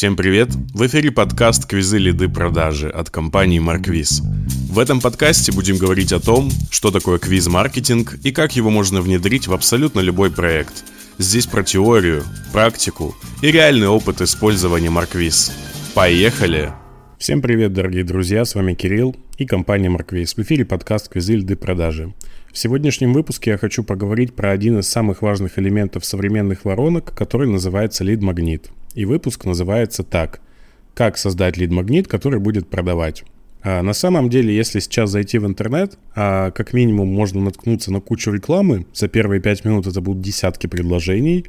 Всем привет! В эфире подкаст «Квизы лиды продажи» от компании Марквиз. В этом подкасте будем говорить о том, что такое квиз-маркетинг и как его можно внедрить в абсолютно любой проект. Здесь про теорию, практику и реальный опыт использования Марквиз. Поехали! Всем привет, дорогие друзья, с вами Кирилл и компания Марквиз. В эфире подкаст «Квизы лиды продажи». В сегодняшнем выпуске я хочу поговорить про один из самых важных элементов современных воронок, который называется лид-магнит – и выпуск называется так. Как создать лид-магнит, который будет продавать. А на самом деле, если сейчас зайти в интернет, а как минимум можно наткнуться на кучу рекламы, за первые 5 минут это будут десятки предложений,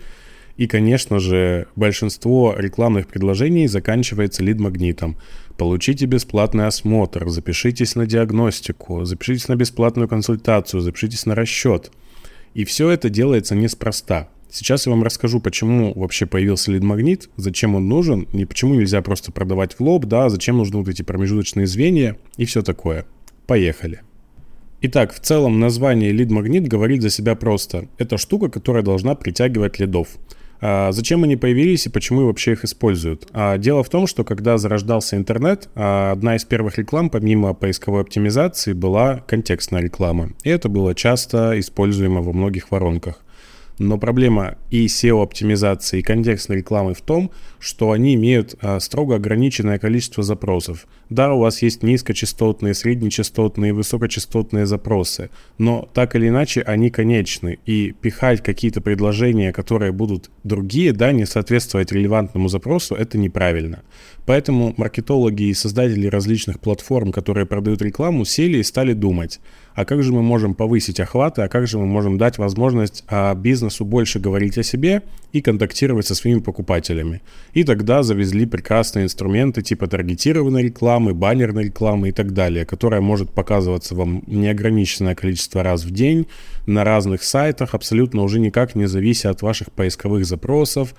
и, конечно же, большинство рекламных предложений заканчивается лид-магнитом. Получите бесплатный осмотр, запишитесь на диагностику, запишитесь на бесплатную консультацию, запишитесь на расчет. И все это делается неспроста. Сейчас я вам расскажу, почему вообще появился лид-магнит, зачем он нужен, и почему нельзя просто продавать в лоб, да, зачем нужны вот эти промежуточные звенья и все такое. Поехали. Итак, в целом название лид-магнит говорит за себя просто. Это штука, которая должна притягивать лидов. А зачем они появились и почему вообще их используют? А дело в том, что когда зарождался интернет, а одна из первых реклам, помимо поисковой оптимизации, была контекстная реклама. И это было часто используемо во многих воронках. Но проблема и SEO-оптимизации, и контекстной рекламы в том, что они имеют а, строго ограниченное количество запросов. Да, у вас есть низкочастотные, среднечастотные высокочастотные запросы, но так или иначе они конечны. И пихать какие-то предложения, которые будут другие, да, не соответствовать релевантному запросу, это неправильно. Поэтому маркетологи и создатели различных платформ, которые продают рекламу, сели и стали думать, а как же мы можем повысить охваты, а как же мы можем дать возможность а, бизнесу больше говорить о себе и контактировать со своими покупателями. И тогда завезли прекрасные инструменты типа таргетированной рекламы, баннерной рекламы и так далее, которая может показываться вам неограниченное количество раз в день на разных сайтах, абсолютно уже никак не завися от ваших поисковых запросов,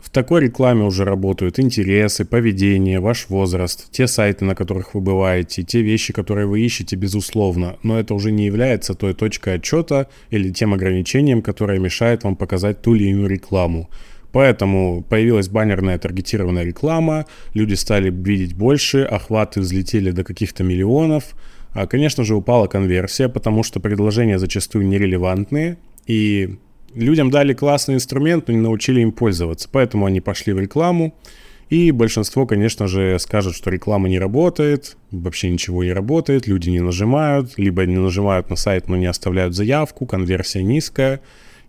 в такой рекламе уже работают интересы, поведение, ваш возраст, те сайты, на которых вы бываете, те вещи, которые вы ищете, безусловно, но это уже не является той точкой отчета или тем ограничением, которое мешает вам показать ту или иную рекламу. Поэтому появилась баннерная таргетированная реклама, люди стали видеть больше, охваты взлетели до каких-то миллионов. А, конечно же, упала конверсия, потому что предложения зачастую нерелевантные, и людям дали классный инструмент, но не научили им пользоваться. Поэтому они пошли в рекламу. И большинство, конечно же, скажут, что реклама не работает, вообще ничего не работает, люди не нажимают, либо не нажимают на сайт, но не оставляют заявку, конверсия низкая.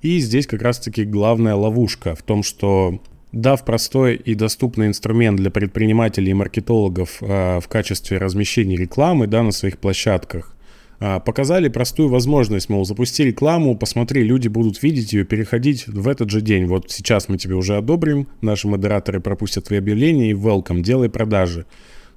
И здесь как раз-таки главная ловушка в том, что дав простой и доступный инструмент для предпринимателей и маркетологов э, в качестве размещения рекламы да, на своих площадках, показали простую возможность, мол, запусти рекламу, посмотри, люди будут видеть ее, переходить в этот же день. Вот сейчас мы тебе уже одобрим, наши модераторы пропустят твои объявления и welcome, делай продажи.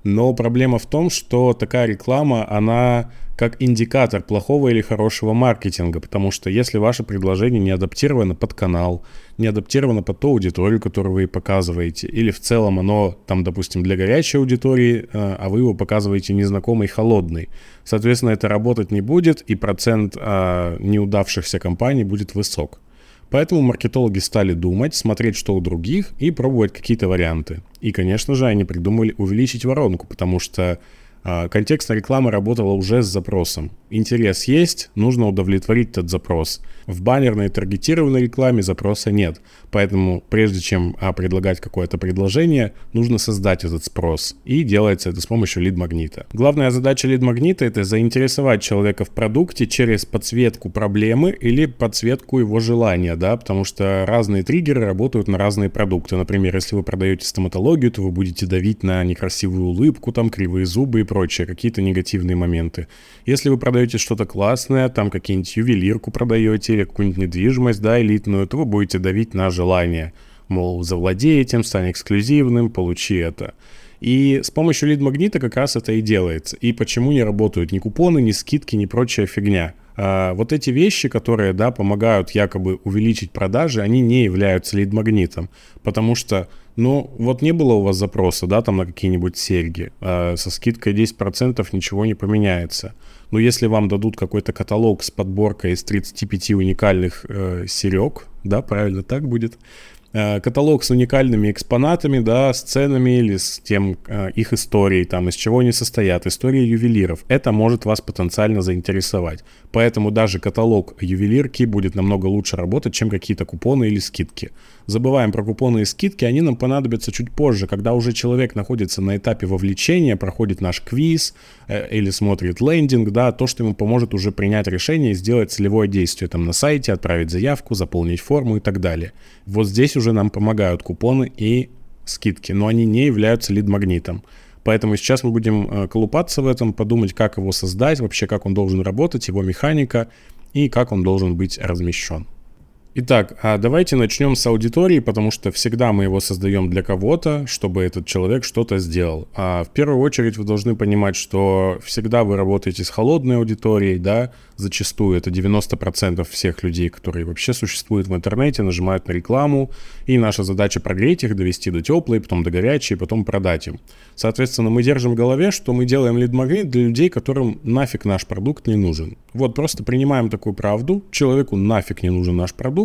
Но проблема в том, что такая реклама, она как индикатор плохого или хорошего маркетинга, потому что если ваше предложение не адаптировано под канал, не адаптировано под ту аудиторию, которую вы показываете, или в целом оно там, допустим, для горячей аудитории, э, а вы его показываете незнакомый, холодный, соответственно, это работать не будет, и процент э, неудавшихся компаний будет высок. Поэтому маркетологи стали думать, смотреть, что у других, и пробовать какие-то варианты. И, конечно же, они придумали увеличить воронку, потому что контекстная реклама работала уже с запросом. Интерес есть, нужно удовлетворить этот запрос. В баннерной таргетированной рекламе запроса нет. Поэтому прежде чем а, предлагать какое-то предложение, нужно создать этот спрос. И делается это с помощью лид-магнита. Главная задача лид-магнита это заинтересовать человека в продукте через подсветку проблемы или подсветку его желания, да, потому что разные триггеры работают на разные продукты. Например, если вы продаете стоматологию, то вы будете давить на некрасивую улыбку, там кривые зубы и прочее, какие-то негативные моменты. Если вы продаете что-то классное, там какие-нибудь ювелирку продаете или какую-нибудь недвижимость, да, элитную, то вы будете давить на желание. Мол, завладей этим, стань эксклюзивным, получи это. И с помощью лид-магнита как раз это и делается. И почему не работают ни купоны, ни скидки, ни прочая фигня. А, вот эти вещи, которые, да, помогают якобы увеличить продажи, они не являются лид-магнитом. Потому что ну, вот не было у вас запроса, да, там на какие-нибудь серьги, э, со скидкой 10% ничего не поменяется. Но если вам дадут какой-то каталог с подборкой из 35 уникальных э, серег, да, правильно так будет, каталог с уникальными экспонатами, да, с ценами или с тем э, их историей, там, из чего они состоят, история ювелиров. Это может вас потенциально заинтересовать. Поэтому даже каталог ювелирки будет намного лучше работать, чем какие-то купоны или скидки. Забываем про купоны и скидки, они нам понадобятся чуть позже, когда уже человек находится на этапе вовлечения, проходит наш квиз э, или смотрит лендинг, да, то, что ему поможет уже принять решение и сделать целевое действие там на сайте, отправить заявку, заполнить форму и так далее. Вот здесь уже нам помогают купоны и скидки, но они не являются лид-магнитом. Поэтому сейчас мы будем э, колупаться в этом, подумать, как его создать, вообще как он должен работать, его механика и как он должен быть размещен. Итак, а давайте начнем с аудитории, потому что всегда мы его создаем для кого-то, чтобы этот человек что-то сделал. А в первую очередь вы должны понимать, что всегда вы работаете с холодной аудиторией, да, зачастую это 90% всех людей, которые вообще существуют в интернете, нажимают на рекламу, и наша задача прогреть их, довести до теплой, потом до горячей, потом продать им. Соответственно, мы держим в голове, что мы делаем лид-магнит для людей, которым нафиг наш продукт не нужен. Вот просто принимаем такую правду, человеку нафиг не нужен наш продукт,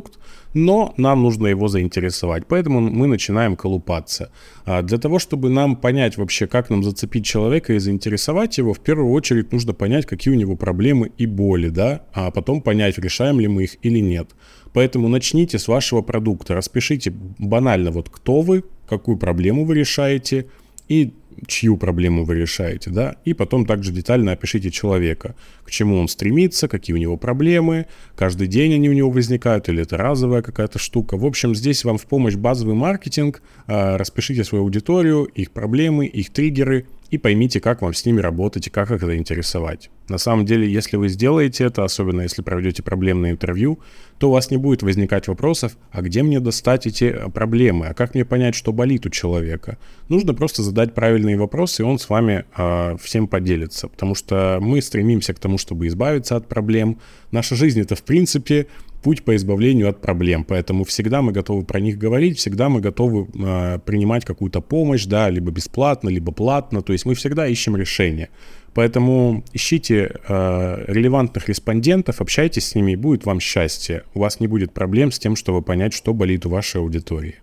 но нам нужно его заинтересовать, поэтому мы начинаем колупаться. А для того, чтобы нам понять вообще, как нам зацепить человека и заинтересовать его, в первую очередь нужно понять, какие у него проблемы и боли, да, а потом понять, решаем ли мы их или нет. Поэтому начните с вашего продукта, распишите банально вот кто вы, какую проблему вы решаете и чью проблему вы решаете, да, и потом также детально опишите человека, к чему он стремится, какие у него проблемы, каждый день они у него возникают, или это разовая какая-то штука. В общем, здесь вам в помощь базовый маркетинг, а, распишите свою аудиторию, их проблемы, их триггеры, и поймите, как вам с ними работать и как их заинтересовать. На самом деле, если вы сделаете это, особенно если проведете проблемное интервью, то у вас не будет возникать вопросов, а где мне достать эти э, проблемы, а как мне понять, что болит у человека. Нужно просто задать правильные вопросы, и он с вами э, всем поделится, потому что мы стремимся к тому, чтобы избавиться от проблем. Наша жизнь это в принципе путь по избавлению от проблем. Поэтому всегда мы готовы про них говорить, всегда мы готовы э, принимать какую-то помощь, да, либо бесплатно, либо платно. То есть мы всегда ищем решение. Поэтому ищите э, релевантных респондентов, общайтесь с ними, и будет вам счастье. У вас не будет проблем с тем, чтобы понять, что болит у вашей аудитории.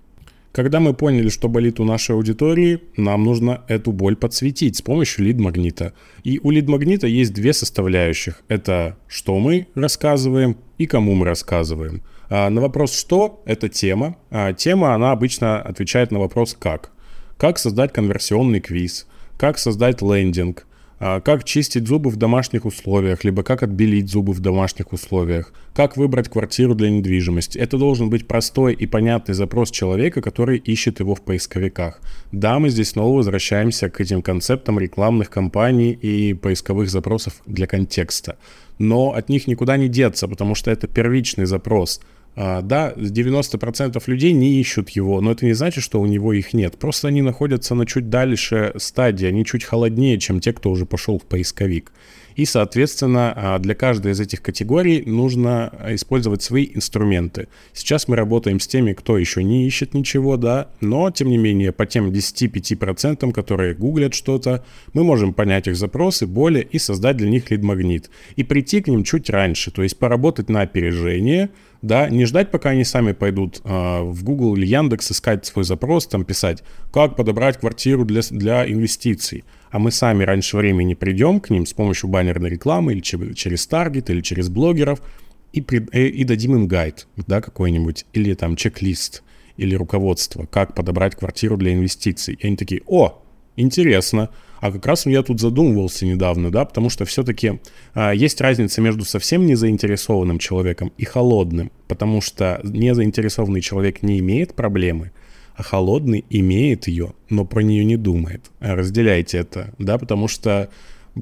Когда мы поняли, что болит у нашей аудитории, нам нужно эту боль подсветить с помощью лид-магнита. И у лид-магнита есть две составляющих. Это что мы рассказываем и кому мы рассказываем. А на вопрос «что» — это тема. А тема, она обычно отвечает на вопрос «как». Как создать конверсионный квиз, как создать лендинг, как чистить зубы в домашних условиях, либо как отбелить зубы в домашних условиях, как выбрать квартиру для недвижимости. Это должен быть простой и понятный запрос человека, который ищет его в поисковиках. Да, мы здесь снова возвращаемся к этим концептам рекламных кампаний и поисковых запросов для контекста. Но от них никуда не деться, потому что это первичный запрос – а, да, 90% людей не ищут его, но это не значит, что у него их нет. Просто они находятся на чуть дальше стадии, они чуть холоднее, чем те, кто уже пошел в поисковик. И, соответственно, а, для каждой из этих категорий нужно использовать свои инструменты. Сейчас мы работаем с теми, кто еще не ищет ничего, да, но, тем не менее, по тем 10-5%, которые гуглят что-то, мы можем понять их запросы, боли и создать для них лид-магнит. И прийти к ним чуть раньше, то есть поработать на опережение, да, не ждать, пока они сами пойдут э, в Google или Яндекс искать свой запрос, там писать, как подобрать квартиру для, для инвестиций, а мы сами раньше времени придем к ним с помощью баннерной рекламы или через таргет, или через блогеров и, при, и, э, и дадим им гайд, да, какой-нибудь, или там чек-лист, или руководство, как подобрать квартиру для инвестиций. И они такие, о, интересно, а как раз я тут задумывался недавно, да, потому что все-таки а, есть разница между совсем незаинтересованным человеком и холодным, потому что незаинтересованный человек не имеет проблемы, а холодный имеет ее, но про нее не думает. Разделяйте это, да, потому что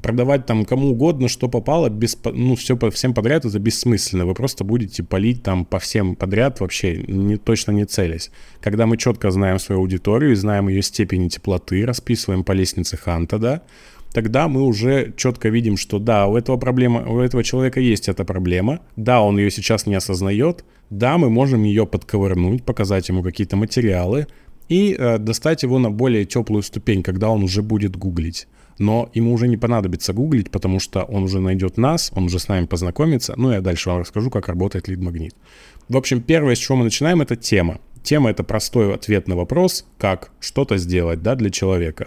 продавать там кому угодно, что попало, без, ну, все по всем подряд, это бессмысленно. Вы просто будете палить там по всем подряд, вообще не, точно не целясь. Когда мы четко знаем свою аудиторию, знаем ее степени теплоты, расписываем по лестнице Ханта, да, тогда мы уже четко видим, что да, у этого проблема, у этого человека есть эта проблема, да, он ее сейчас не осознает, да, мы можем ее подковырнуть, показать ему какие-то материалы и э, достать его на более теплую ступень, когда он уже будет гуглить но ему уже не понадобится гуглить, потому что он уже найдет нас, он уже с нами познакомится. Ну, я дальше вам расскажу, как работает лид-магнит. В общем, первое, с чего мы начинаем, это тема. тема — это простой ответ на вопрос, как что-то сделать да, для человека.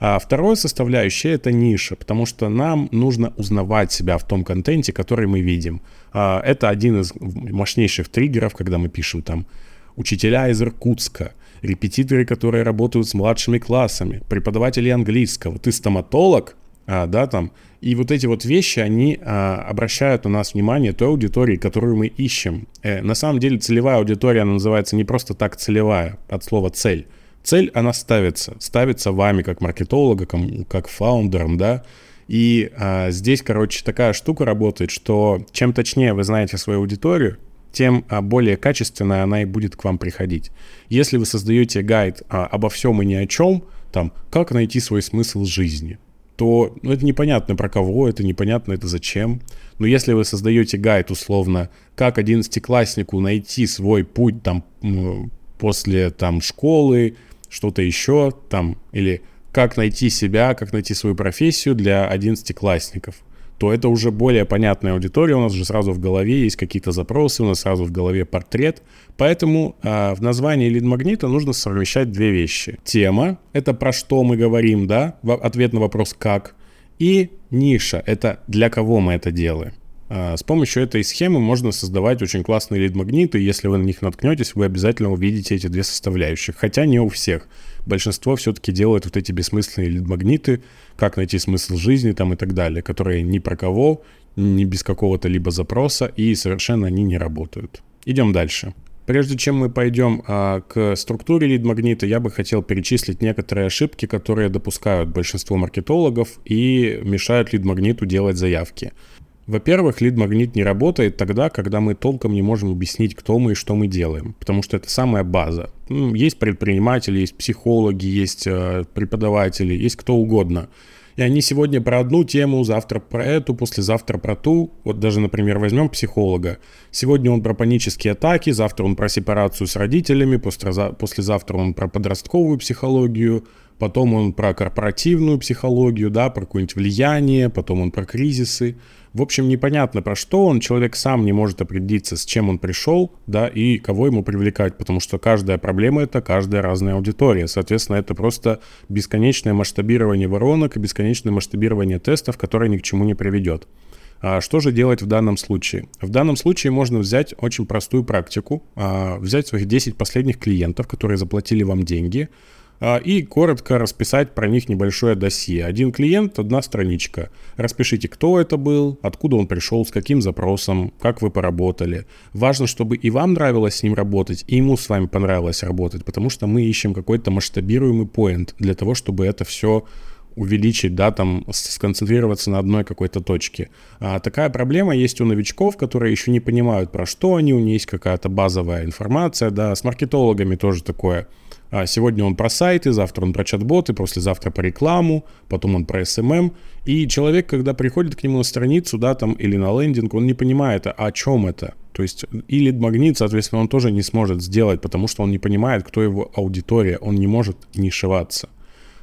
А второе составляющее — это ниша, потому что нам нужно узнавать себя в том контенте, который мы видим. А, это один из мощнейших триггеров, когда мы пишем там «учителя из Иркутска», репетиторы, которые работают с младшими классами, преподаватели английского, ты стоматолог, а, да, там, и вот эти вот вещи, они а, обращают у нас внимание той аудитории, которую мы ищем. Э, на самом деле целевая аудитория, она называется не просто так целевая, от слова цель. Цель, она ставится, ставится вами как маркетологом, как фаундером, да, и а, здесь, короче, такая штука работает, что чем точнее вы знаете свою аудиторию, тем а, более качественно она и будет к вам приходить. Если вы создаете гайд а, обо всем и ни о чем, там, как найти свой смысл жизни, то ну, это непонятно про кого, это непонятно это зачем. Но если вы создаете гайд условно, как одиннадцатикласснику найти свой путь там после там школы, что-то еще там, или как найти себя, как найти свою профессию для одиннадцатиклассников, то это уже более понятная аудитория, у нас же сразу в голове есть какие-то запросы, у нас сразу в голове портрет. Поэтому э, в названии лид-магнита нужно совмещать две вещи. Тема — это про что мы говорим, да, ответ на вопрос «как», и ниша — это для кого мы это делаем. Э, с помощью этой схемы можно создавать очень классные лид-магниты, если вы на них наткнетесь, вы обязательно увидите эти две составляющих, хотя не у всех большинство все-таки делает вот эти бессмысленные магниты, как найти смысл жизни там и так далее, которые ни про кого, ни без какого-то либо запроса, и совершенно они не работают. Идем дальше. Прежде чем мы пойдем а, к структуре лид-магнита, я бы хотел перечислить некоторые ошибки, которые допускают большинство маркетологов и мешают лид-магниту делать заявки. Во-первых, лид-магнит не работает тогда, когда мы толком не можем объяснить, кто мы и что мы делаем, потому что это самая база. Есть предприниматели, есть психологи, есть э, преподаватели, есть кто угодно. И они сегодня про одну тему, завтра про эту, послезавтра про ту. Вот даже, например, возьмем психолога. Сегодня он про панические атаки, завтра он про сепарацию с родителями, послезавтра он про подростковую психологию, потом он про корпоративную психологию, да, про какое-нибудь влияние, потом он про кризисы. В общем, непонятно про что он, человек сам не может определиться, с чем он пришел, да, и кого ему привлекать, потому что каждая проблема — это каждая разная аудитория. Соответственно, это просто бесконечное масштабирование воронок и бесконечное масштабирование тестов, которое ни к чему не приведет. А что же делать в данном случае? В данном случае можно взять очень простую практику, а, взять своих 10 последних клиентов, которые заплатили вам деньги, и коротко расписать про них небольшое досье. Один клиент, одна страничка. Распишите, кто это был, откуда он пришел, с каким запросом, как вы поработали. Важно, чтобы и вам нравилось с ним работать, и ему с вами понравилось работать, потому что мы ищем какой-то масштабируемый поинт для того, чтобы это все увеличить, да, там, сконцентрироваться на одной какой-то точке. А такая проблема есть у новичков, которые еще не понимают, про что они, у них есть какая-то базовая информация, да, с маркетологами тоже такое – а сегодня он про сайты, завтра он про чат-боты, послезавтра про рекламу, потом он про SMM. Эм эм. И человек, когда приходит к нему на страницу, да, там, или на лендинг, он не понимает, а о чем это. То есть и лид-магнит, соответственно, он тоже не сможет сделать, потому что он не понимает, кто его аудитория, он не может нишеваться.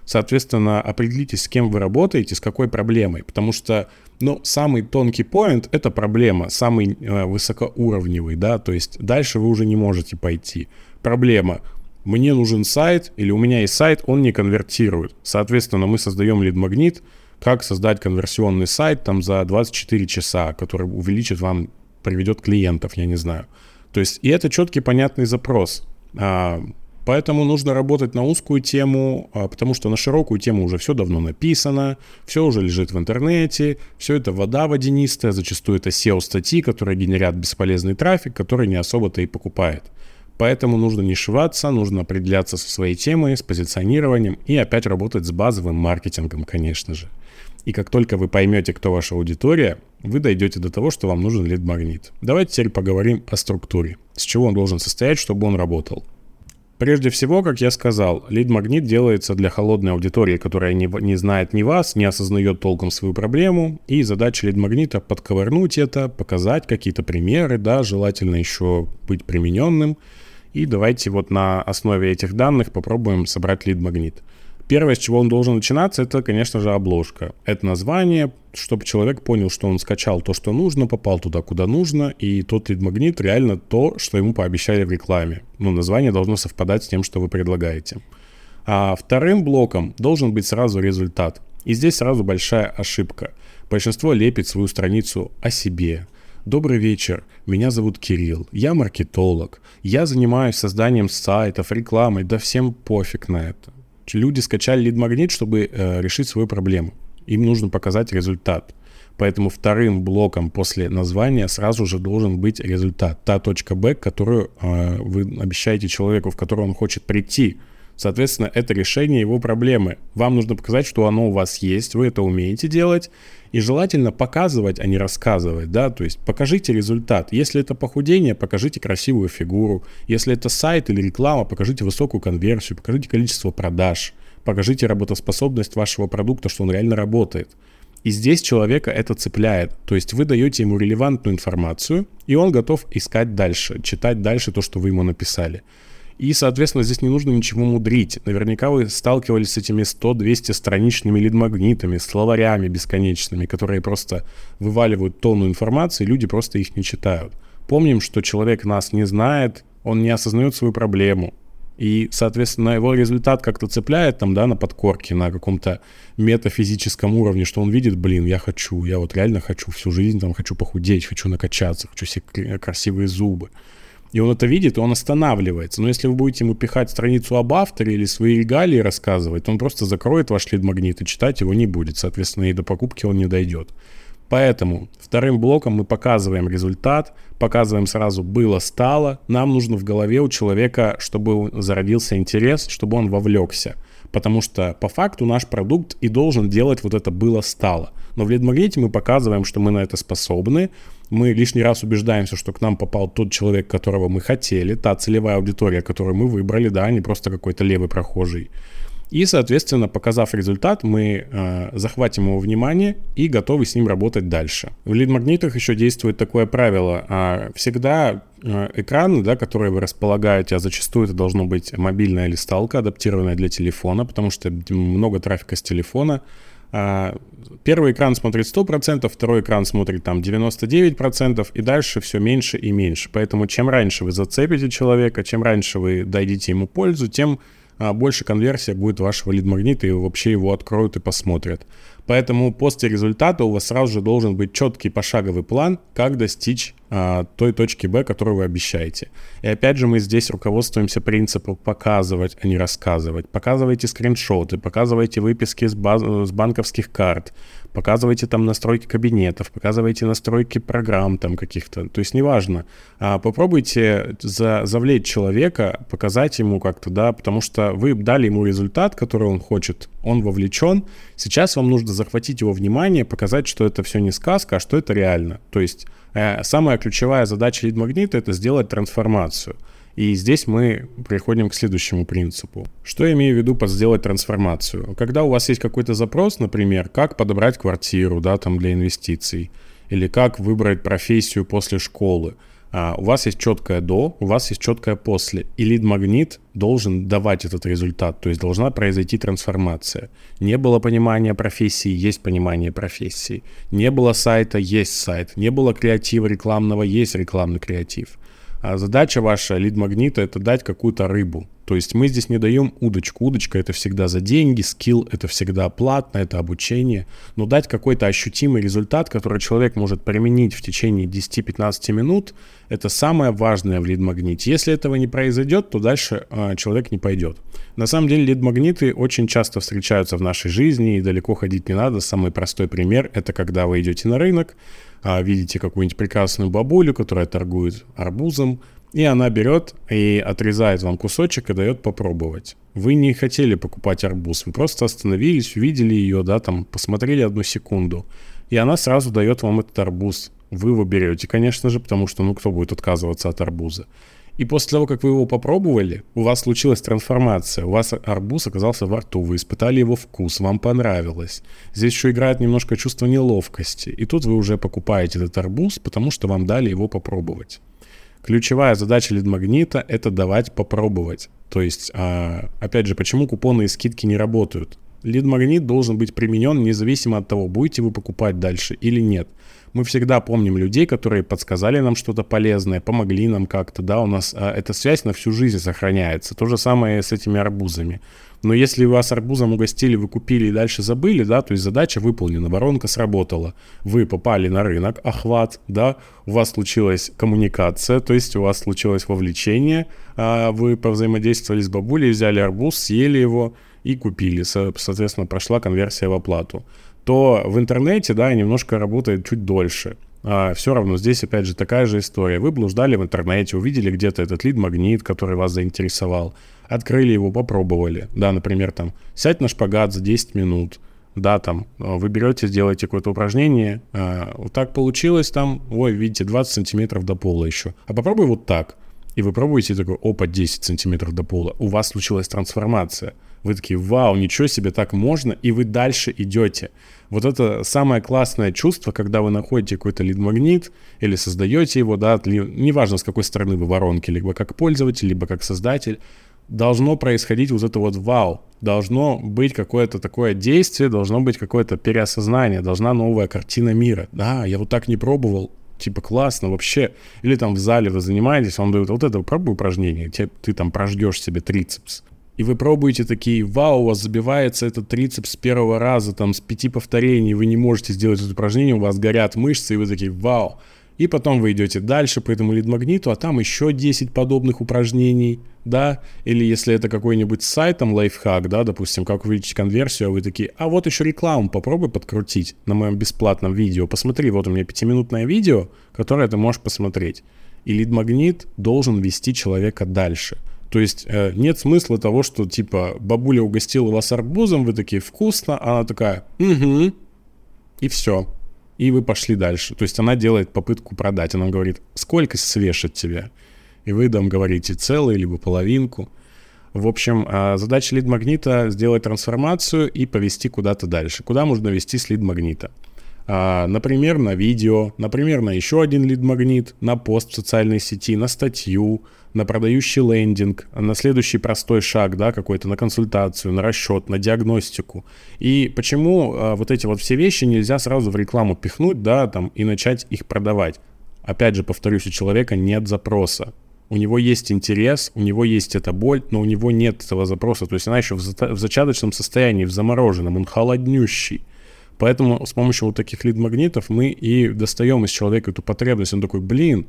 Соответственно, определитесь, с кем вы работаете, с какой проблемой, потому что, ну, самый тонкий поинт — это проблема, самый э, высокоуровневый, да, то есть дальше вы уже не можете пойти. Проблема — мне нужен сайт, или у меня есть сайт, он не конвертирует. Соответственно, мы создаем лид-магнит, как создать конверсионный сайт там за 24 часа, который увеличит вам, приведет клиентов, я не знаю. То есть, и это четкий, понятный запрос. А, поэтому нужно работать на узкую тему, а, потому что на широкую тему уже все давно написано, все уже лежит в интернете, все это вода водянистая, зачастую это SEO-статьи, которые генерят бесполезный трафик, который не особо-то и покупает. Поэтому нужно не шиваться, нужно определяться со своей темой, с позиционированием и опять работать с базовым маркетингом, конечно же. И как только вы поймете, кто ваша аудитория, вы дойдете до того, что вам нужен лид-магнит. Давайте теперь поговорим о структуре. С чего он должен состоять, чтобы он работал. Прежде всего, как я сказал, лид-магнит делается для холодной аудитории, которая не, не знает ни вас, не осознает толком свою проблему. И задача лид-магнита подковырнуть это, показать какие-то примеры, да, желательно еще быть примененным – и давайте вот на основе этих данных попробуем собрать лид-магнит. Первое, с чего он должен начинаться, это, конечно же, обложка. Это название, чтобы человек понял, что он скачал то, что нужно, попал туда, куда нужно, и тот лид-магнит реально то, что ему пообещали в рекламе. Ну, название должно совпадать с тем, что вы предлагаете. А вторым блоком должен быть сразу результат. И здесь сразу большая ошибка. Большинство лепит свою страницу о себе, Добрый вечер, меня зовут Кирилл, я маркетолог, я занимаюсь созданием сайтов, рекламой, да всем пофиг на это. Люди скачали лид-магнит, чтобы э, решить свою проблему. Им нужно показать результат. Поэтому вторым блоком после названия сразу же должен быть результат. Та точка Б, которую э, вы обещаете человеку, в которую он хочет прийти. Соответственно, это решение его проблемы. Вам нужно показать, что оно у вас есть, вы это умеете делать, и желательно показывать, а не рассказывать, да, то есть покажите результат. Если это похудение, покажите красивую фигуру. Если это сайт или реклама, покажите высокую конверсию, покажите количество продаж, покажите работоспособность вашего продукта, что он реально работает. И здесь человека это цепляет. То есть вы даете ему релевантную информацию, и он готов искать дальше, читать дальше то, что вы ему написали. И, соответственно, здесь не нужно ничего мудрить. Наверняка вы сталкивались с этими 100-200 страничными лид-магнитами, словарями бесконечными, которые просто вываливают тонну информации, люди просто их не читают. Помним, что человек нас не знает, он не осознает свою проблему. И, соответственно, его результат как-то цепляет там, да, на подкорке, на каком-то метафизическом уровне, что он видит, блин, я хочу, я вот реально хочу всю жизнь, там, хочу похудеть, хочу накачаться, хочу себе красивые зубы и он это видит, и он останавливается. Но если вы будете ему пихать страницу об авторе или свои регалии рассказывать, он просто закроет ваш лид-магнит и читать его не будет. Соответственно, и до покупки он не дойдет. Поэтому вторым блоком мы показываем результат, показываем сразу было-стало. Нам нужно в голове у человека, чтобы зародился интерес, чтобы он вовлекся. Потому что по факту наш продукт и должен делать вот это было-стало. Но в лид-магните мы показываем, что мы на это способны, мы лишний раз убеждаемся, что к нам попал тот человек, которого мы хотели, та целевая аудитория, которую мы выбрали, да, а не просто какой-то левый прохожий. И, соответственно, показав результат, мы э, захватим его внимание и готовы с ним работать дальше. В лид-магнитах еще действует такое правило. Э, всегда э, экраны, да, которые вы располагаете, а зачастую это должно быть мобильная листалка, адаптированная для телефона, потому что много трафика с телефона, первый экран смотрит 100%, второй экран смотрит там 99%, и дальше все меньше и меньше. Поэтому чем раньше вы зацепите человека, чем раньше вы дадите ему пользу, тем а, больше конверсия будет вашего лид-магнита, и вообще его откроют и посмотрят. Поэтому после результата у вас сразу же должен быть четкий пошаговый план, как достичь а, той точки Б, которую вы обещаете. И опять же мы здесь руководствуемся принципом показывать, а не рассказывать. Показывайте скриншоты, показывайте выписки с, баз... с банковских карт, показывайте там настройки кабинетов, показывайте настройки программ там каких-то. То есть неважно. А, попробуйте за... завлечь человека, показать ему как-то, да, потому что вы дали ему результат, который он хочет, он вовлечен. Сейчас вам нужно захватить его внимание, показать, что это все не сказка, а что это реально. То есть э, самая ключевая задача лид-магнита — это сделать трансформацию. И здесь мы приходим к следующему принципу. Что я имею в виду под сделать трансформацию? Когда у вас есть какой-то запрос, например, как подобрать квартиру, да, там для инвестиций, или как выбрать профессию после школы — у вас есть четкое до, у вас есть четкое после. И лид-магнит должен давать этот результат, то есть должна произойти трансформация. Не было понимания профессии, есть понимание профессии. Не было сайта, есть сайт. Не было креатива рекламного, есть рекламный креатив. А задача ваша лид-магнита это дать какую-то рыбу. То есть мы здесь не даем удочку. Удочка это всегда за деньги, скилл это всегда платно, это обучение. Но дать какой-то ощутимый результат, который человек может применить в течение 10-15 минут, это самое важное в лид-магните. Если этого не произойдет, то дальше э, человек не пойдет. На самом деле лид-магниты очень часто встречаются в нашей жизни и далеко ходить не надо. Самый простой пример это когда вы идете на рынок, а, видите какую-нибудь прекрасную бабулю, которая торгует арбузом, и она берет и отрезает вам кусочек и дает попробовать. Вы не хотели покупать арбуз, вы просто остановились, увидели ее, да, там, посмотрели одну секунду, и она сразу дает вам этот арбуз. Вы его берете, конечно же, потому что, ну, кто будет отказываться от арбуза. И после того, как вы его попробовали, у вас случилась трансформация. У вас арбуз оказался во рту, вы испытали его вкус, вам понравилось. Здесь еще играет немножко чувство неловкости. И тут вы уже покупаете этот арбуз, потому что вам дали его попробовать. Ключевая задача лид-магнита — это давать попробовать. То есть, а, опять же, почему купоны и скидки не работают? Лид-магнит должен быть применен независимо от того, будете вы покупать дальше или нет. Мы всегда помним людей, которые подсказали нам что-то полезное, помогли нам как-то, да, у нас а, эта связь на всю жизнь сохраняется. То же самое с этими арбузами. Но если вас арбузом угостили, вы купили и дальше забыли, да, то есть задача выполнена, воронка сработала, вы попали на рынок, охват, да, у вас случилась коммуникация, то есть у вас случилось вовлечение, а вы повзаимодействовали с бабулей, взяли арбуз, съели его, и купили, соответственно, прошла конверсия в оплату, то в интернете, да, немножко работает чуть дольше. А все равно здесь, опять же, такая же история. Вы блуждали в интернете, увидели где-то этот лид-магнит, который вас заинтересовал, открыли его, попробовали. Да, например, там, сядь на шпагат за 10 минут, да, там, вы берете, сделаете какое-то упражнение, а, вот так получилось там, ой, видите, 20 сантиметров до пола еще. А попробуй вот так. И вы пробуете такой, опа, 10 сантиметров до пола. У вас случилась трансформация. Вы такие, вау, ничего себе, так можно, и вы дальше идете. Вот это самое классное чувство, когда вы находите какой-то лид-магнит или создаете его, да, неважно с какой стороны вы воронки, либо как пользователь, либо как создатель, должно происходить вот это вот вау, должно быть какое-то такое действие, должно быть какое-то переосознание, должна новая картина мира. Да, я вот так не пробовал, типа классно вообще. Или там в зале вы занимаетесь, он дает вот это, пробуй упражнение, ты, ты там прождешь себе трицепс и вы пробуете такие, вау, у вас забивается этот трицепс с первого раза, там, с пяти повторений, вы не можете сделать это упражнение, у вас горят мышцы, и вы такие, вау. И потом вы идете дальше по этому лид-магниту, а там еще 10 подобных упражнений, да, или если это какой-нибудь сайт, там, лайфхак, да, допустим, как увеличить конверсию, а вы такие, а вот еще рекламу попробуй подкрутить на моем бесплатном видео, посмотри, вот у меня пятиминутное видео, которое ты можешь посмотреть. И лид-магнит должен вести человека дальше – то есть э, нет смысла того, что типа бабуля угостила вас арбузом, вы такие вкусно, а она такая угу, и все. И вы пошли дальше. То есть она делает попытку продать. Она говорит, сколько свешать тебе? И вы там говорите целый, либо половинку. В общем, э, задача лид-магнита сделать трансформацию и повести куда-то дальше. Куда можно вести с лид-магнита? А, например, на видео, например, на еще один лид-магнит, на пост в социальной сети, на статью, на продающий лендинг, на следующий простой шаг, да, какой-то, на консультацию, на расчет, на диагностику. И почему а, вот эти вот все вещи нельзя сразу в рекламу пихнуть, да, там, и начать их продавать? Опять же, повторюсь, у человека нет запроса. У него есть интерес, у него есть эта боль, но у него нет этого запроса. То есть она еще в, за- в зачаточном состоянии, в замороженном, он холоднющий. Поэтому с помощью вот таких лид-магнитов мы и достаем из человека эту потребность. Он такой, блин,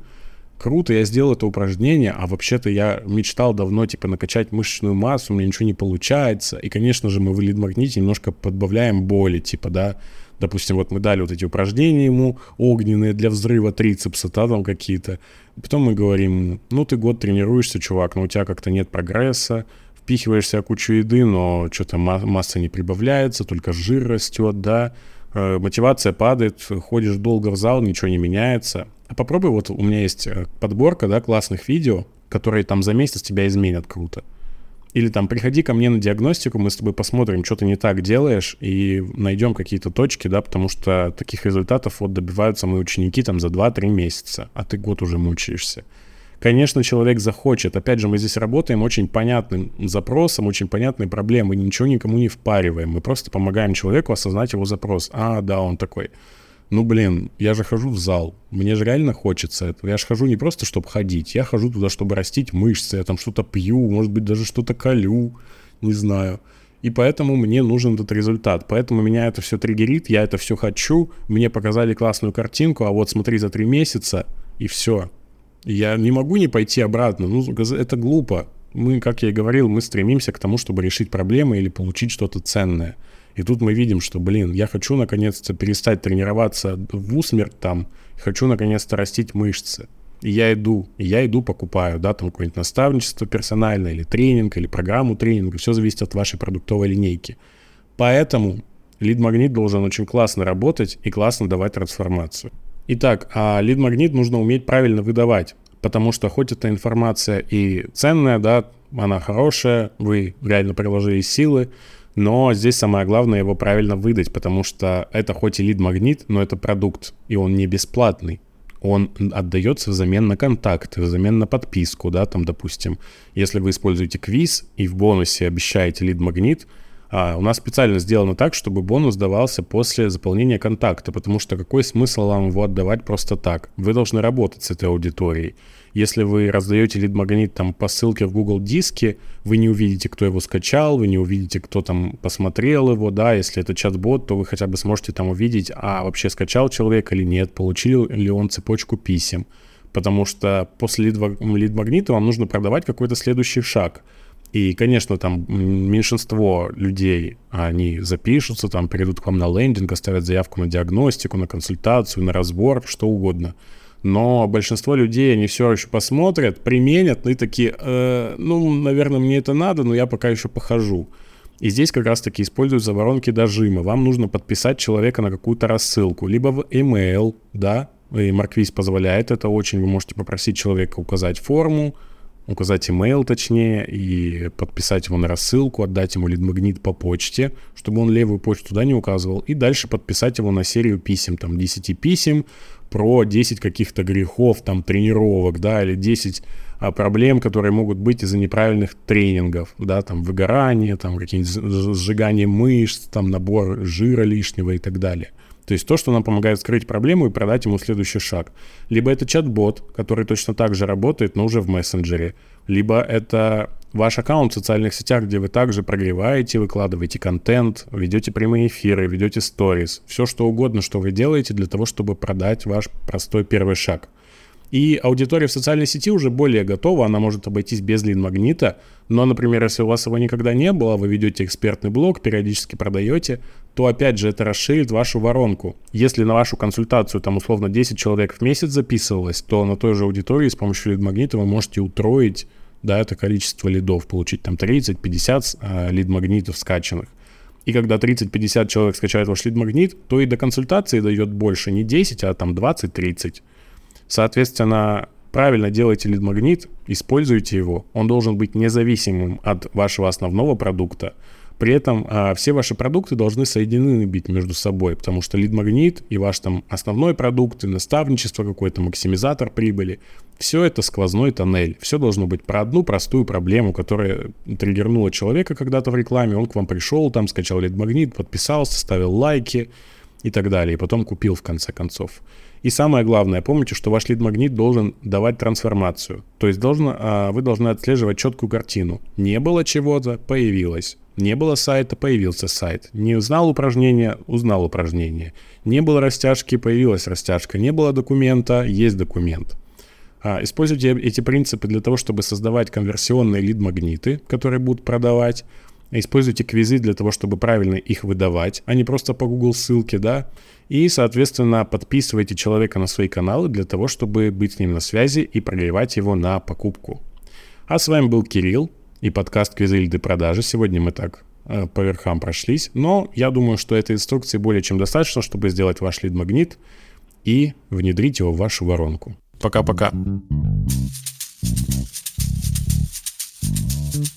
круто, я сделал это упражнение, а вообще-то я мечтал давно, типа, накачать мышечную массу, у меня ничего не получается. И, конечно же, мы в лид-магните немножко подбавляем боли, типа, да, допустим, вот мы дали вот эти упражнения ему огненные для взрыва трицепса, да, там какие-то. Потом мы говорим, ну, ты год тренируешься, чувак, но у тебя как-то нет прогресса, впихиваешь себе кучу еды, но что-то масса не прибавляется, только жир растет, да, э, мотивация падает, ходишь долго в зал, ничего не меняется. А попробуй, вот у меня есть э, подборка, да, классных видео, которые там за месяц тебя изменят круто. Или там приходи ко мне на диагностику, мы с тобой посмотрим, что ты не так делаешь, и найдем какие-то точки, да, потому что таких результатов вот добиваются мои ученики там за 2-3 месяца, а ты год уже мучаешься. Конечно, человек захочет. Опять же, мы здесь работаем очень понятным запросом, очень понятной проблемой. Ничего никому не впариваем. Мы просто помогаем человеку осознать его запрос. А, да, он такой. Ну, блин, я же хожу в зал. Мне же реально хочется этого. Я же хожу не просто, чтобы ходить. Я хожу туда, чтобы растить мышцы. Я там что-то пью, может быть, даже что-то колю. Не знаю. И поэтому мне нужен этот результат. Поэтому меня это все триггерит, я это все хочу. Мне показали классную картинку, а вот смотри за три месяца, и все. Я не могу не пойти обратно. Ну, это глупо. Мы, как я и говорил, мы стремимся к тому, чтобы решить проблемы или получить что-то ценное. И тут мы видим, что, блин, я хочу наконец-то перестать тренироваться в усмерть там, хочу наконец-то растить мышцы. И я иду, и я иду покупаю, да, там какое-нибудь наставничество персональное, или тренинг, или программу тренинга, все зависит от вашей продуктовой линейки. Поэтому лид-магнит должен очень классно работать и классно давать трансформацию. Итак, а лид-магнит нужно уметь правильно выдавать, потому что хоть эта информация и ценная, да, она хорошая, вы реально приложили силы, но здесь самое главное его правильно выдать, потому что это хоть и лид-магнит, но это продукт, и он не бесплатный. он отдается взамен на контакт, взамен на подписку, да, там, допустим, если вы используете квиз и в бонусе обещаете лид-магнит, а у нас специально сделано так, чтобы бонус давался после заполнения контакта, потому что какой смысл вам его отдавать просто так? Вы должны работать с этой аудиторией. Если вы раздаете лид-магнит там по ссылке в Google Диске, вы не увидите, кто его скачал, вы не увидите, кто там посмотрел его, да, если это чат-бот, то вы хотя бы сможете там увидеть, а вообще скачал человек или нет, получил ли он цепочку писем. Потому что после лид-магнита вам нужно продавать какой-то следующий шаг – и, конечно, там меньшинство людей, они запишутся, там перейдут к вам на лендинг, оставят заявку на диагностику, на консультацию, на разбор, что угодно. Но большинство людей, они все еще посмотрят, применят, и такие, э, ну, наверное, мне это надо, но я пока еще похожу. И здесь как раз-таки используются воронки дожима. Вам нужно подписать человека на какую-то рассылку, либо в email, да, и Марквиз позволяет это очень. Вы можете попросить человека указать форму, указать email точнее и подписать его на рассылку, отдать ему лид-магнит по почте, чтобы он левую почту туда не указывал, и дальше подписать его на серию писем, там 10 писем про 10 каких-то грехов, там тренировок, да, или 10 а, проблем, которые могут быть из-за неправильных тренингов, да, там выгорание, там какие-нибудь сжигание мышц, там набор жира лишнего и так далее. То есть то, что нам помогает скрыть проблему и продать ему следующий шаг. Либо это чат-бот, который точно так же работает, но уже в мессенджере. Либо это ваш аккаунт в социальных сетях, где вы также прогреваете, выкладываете контент, ведете прямые эфиры, ведете сторис. Все что угодно, что вы делаете для того, чтобы продать ваш простой первый шаг. И аудитория в социальной сети уже более готова, она может обойтись без лид-магнита, но, например, если у вас его никогда не было, вы ведете экспертный блог, периодически продаете, то опять же это расширит вашу воронку. Если на вашу консультацию там условно 10 человек в месяц записывалось, то на той же аудитории с помощью лид-магнита вы можете утроить да, это количество лидов, получить там 30-50 э, лид-магнитов скачанных. И когда 30-50 человек скачает ваш лид-магнит, то и до консультации дает больше не 10, а там 20-30. Соответственно, правильно делайте лид-магнит, используйте его. Он должен быть независимым от вашего основного продукта. При этом а, все ваши продукты должны соединены быть между собой, потому что лид-магнит и ваш там основной продукт, и наставничество какой-то, максимизатор прибыли, все это сквозной тоннель. Все должно быть про одну простую проблему, которая триггернула человека когда-то в рекламе. Он к вам пришел, там скачал лид-магнит, подписался, ставил лайки и так далее, и потом купил в конце концов. И самое главное, помните, что ваш лид-магнит должен давать трансформацию. То есть должно, а, вы должны отслеживать четкую картину. Не было чего-то, появилось. Не было сайта, появился сайт. Не узнал упражнение, узнал упражнение. Не было растяжки, появилась растяжка. Не было документа, есть документ. А, используйте эти принципы для того, чтобы создавать конверсионные лид-магниты, которые будут продавать. Используйте квизы для того, чтобы правильно их выдавать, а не просто по Google ссылке, да. И, соответственно, подписывайте человека на свои каналы для того, чтобы быть с ним на связи и прогревать его на покупку. А с вами был Кирилл и подкаст Квизильды продажи. Сегодня мы так э, по верхам прошлись, но я думаю, что этой инструкции более чем достаточно, чтобы сделать ваш лид-магнит и внедрить его в вашу воронку. Пока-пока. thank you